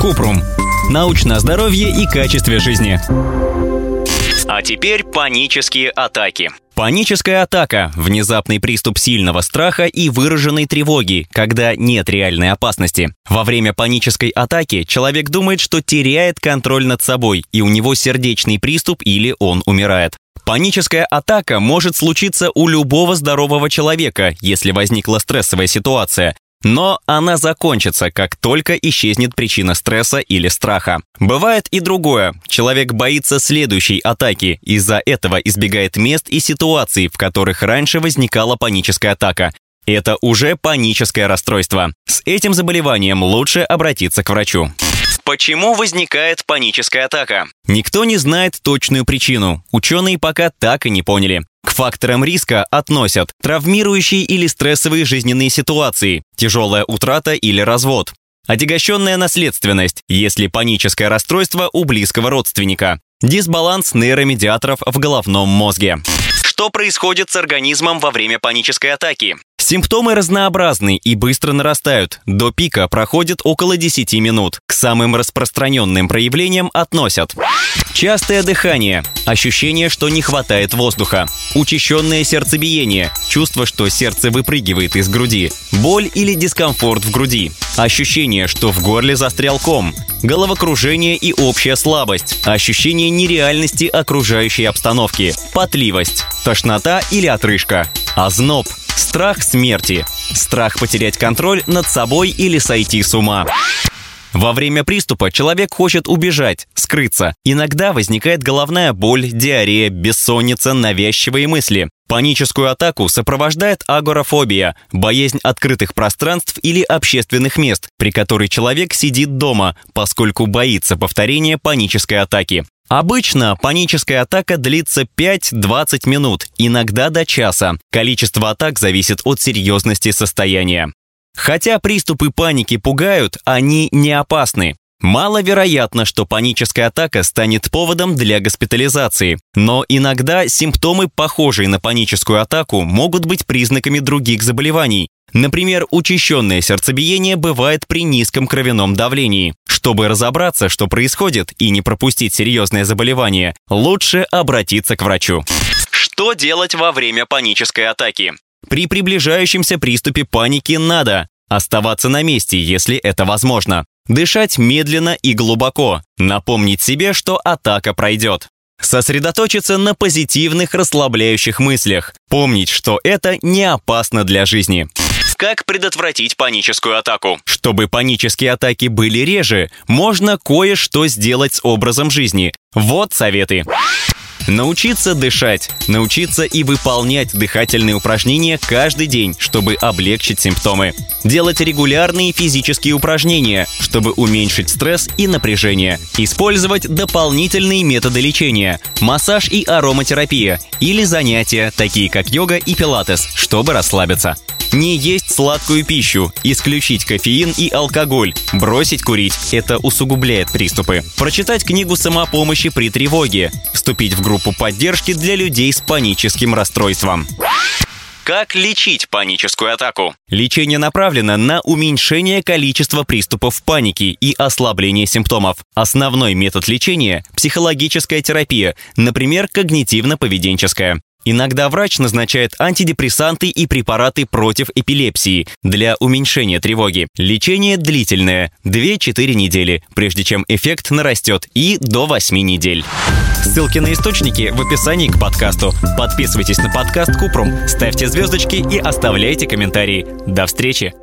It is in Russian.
Купрум. Научное здоровье и качестве жизни. А теперь панические атаки. Паническая атака – внезапный приступ сильного страха и выраженной тревоги, когда нет реальной опасности. Во время панической атаки человек думает, что теряет контроль над собой, и у него сердечный приступ или он умирает. Паническая атака может случиться у любого здорового человека, если возникла стрессовая ситуация, но она закончится, как только исчезнет причина стресса или страха. Бывает и другое. Человек боится следующей атаки, из-за этого избегает мест и ситуаций, в которых раньше возникала паническая атака. Это уже паническое расстройство. С этим заболеванием лучше обратиться к врачу. Почему возникает паническая атака? Никто не знает точную причину. Ученые пока так и не поняли. К факторам риска относят травмирующие или стрессовые жизненные ситуации, тяжелая утрата или развод, отягощенная наследственность, если паническое расстройство у близкого родственника, дисбаланс нейромедиаторов в головном мозге. Что происходит с организмом во время панической атаки? Симптомы разнообразны и быстро нарастают. До пика проходит около 10 минут. К самым распространенным проявлениям относят частое дыхание, ощущение, что не хватает воздуха, учащенное сердцебиение, чувство, что сердце выпрыгивает из груди, боль или дискомфорт в груди, ощущение, что в горле застрял ком, головокружение и общая слабость, ощущение нереальности окружающей обстановки, потливость, тошнота или отрыжка, озноб, Страх смерти. Страх потерять контроль над собой или сойти с ума. Во время приступа человек хочет убежать, скрыться. Иногда возникает головная боль, диарея, бессонница, навязчивые мысли. Паническую атаку сопровождает агорафобия – боязнь открытых пространств или общественных мест, при которой человек сидит дома, поскольку боится повторения панической атаки. Обычно паническая атака длится 5-20 минут, иногда до часа. Количество атак зависит от серьезности состояния. Хотя приступы паники пугают, они не опасны. Маловероятно, что паническая атака станет поводом для госпитализации, но иногда симптомы, похожие на паническую атаку, могут быть признаками других заболеваний. Например, учащенное сердцебиение бывает при низком кровяном давлении. Чтобы разобраться, что происходит, и не пропустить серьезное заболевание, лучше обратиться к врачу. Что делать во время панической атаки? При приближающемся приступе паники надо оставаться на месте, если это возможно. Дышать медленно и глубоко. Напомнить себе, что атака пройдет. Сосредоточиться на позитивных расслабляющих мыслях. Помнить, что это не опасно для жизни. Как предотвратить паническую атаку? Чтобы панические атаки были реже, можно кое-что сделать с образом жизни. Вот советы. Научиться дышать, научиться и выполнять дыхательные упражнения каждый день, чтобы облегчить симптомы. Делать регулярные физические упражнения, чтобы уменьшить стресс и напряжение. Использовать дополнительные методы лечения, массаж и ароматерапия или занятия, такие как йога и пилатес, чтобы расслабиться. Не есть сладкую пищу, исключить кофеин и алкоголь, бросить курить – это усугубляет приступы. Прочитать книгу самопомощи при тревоге, вступить в группу поддержки для людей с паническим расстройством. Как лечить паническую атаку? Лечение направлено на уменьшение количества приступов паники и ослабление симптомов. Основной метод лечения – психологическая терапия, например, когнитивно-поведенческая. Иногда врач назначает антидепрессанты и препараты против эпилепсии для уменьшения тревоги. Лечение длительное – 2-4 недели, прежде чем эффект нарастет и до 8 недель. Ссылки на источники в описании к подкасту. Подписывайтесь на подкаст Купрум, ставьте звездочки и оставляйте комментарии. До встречи!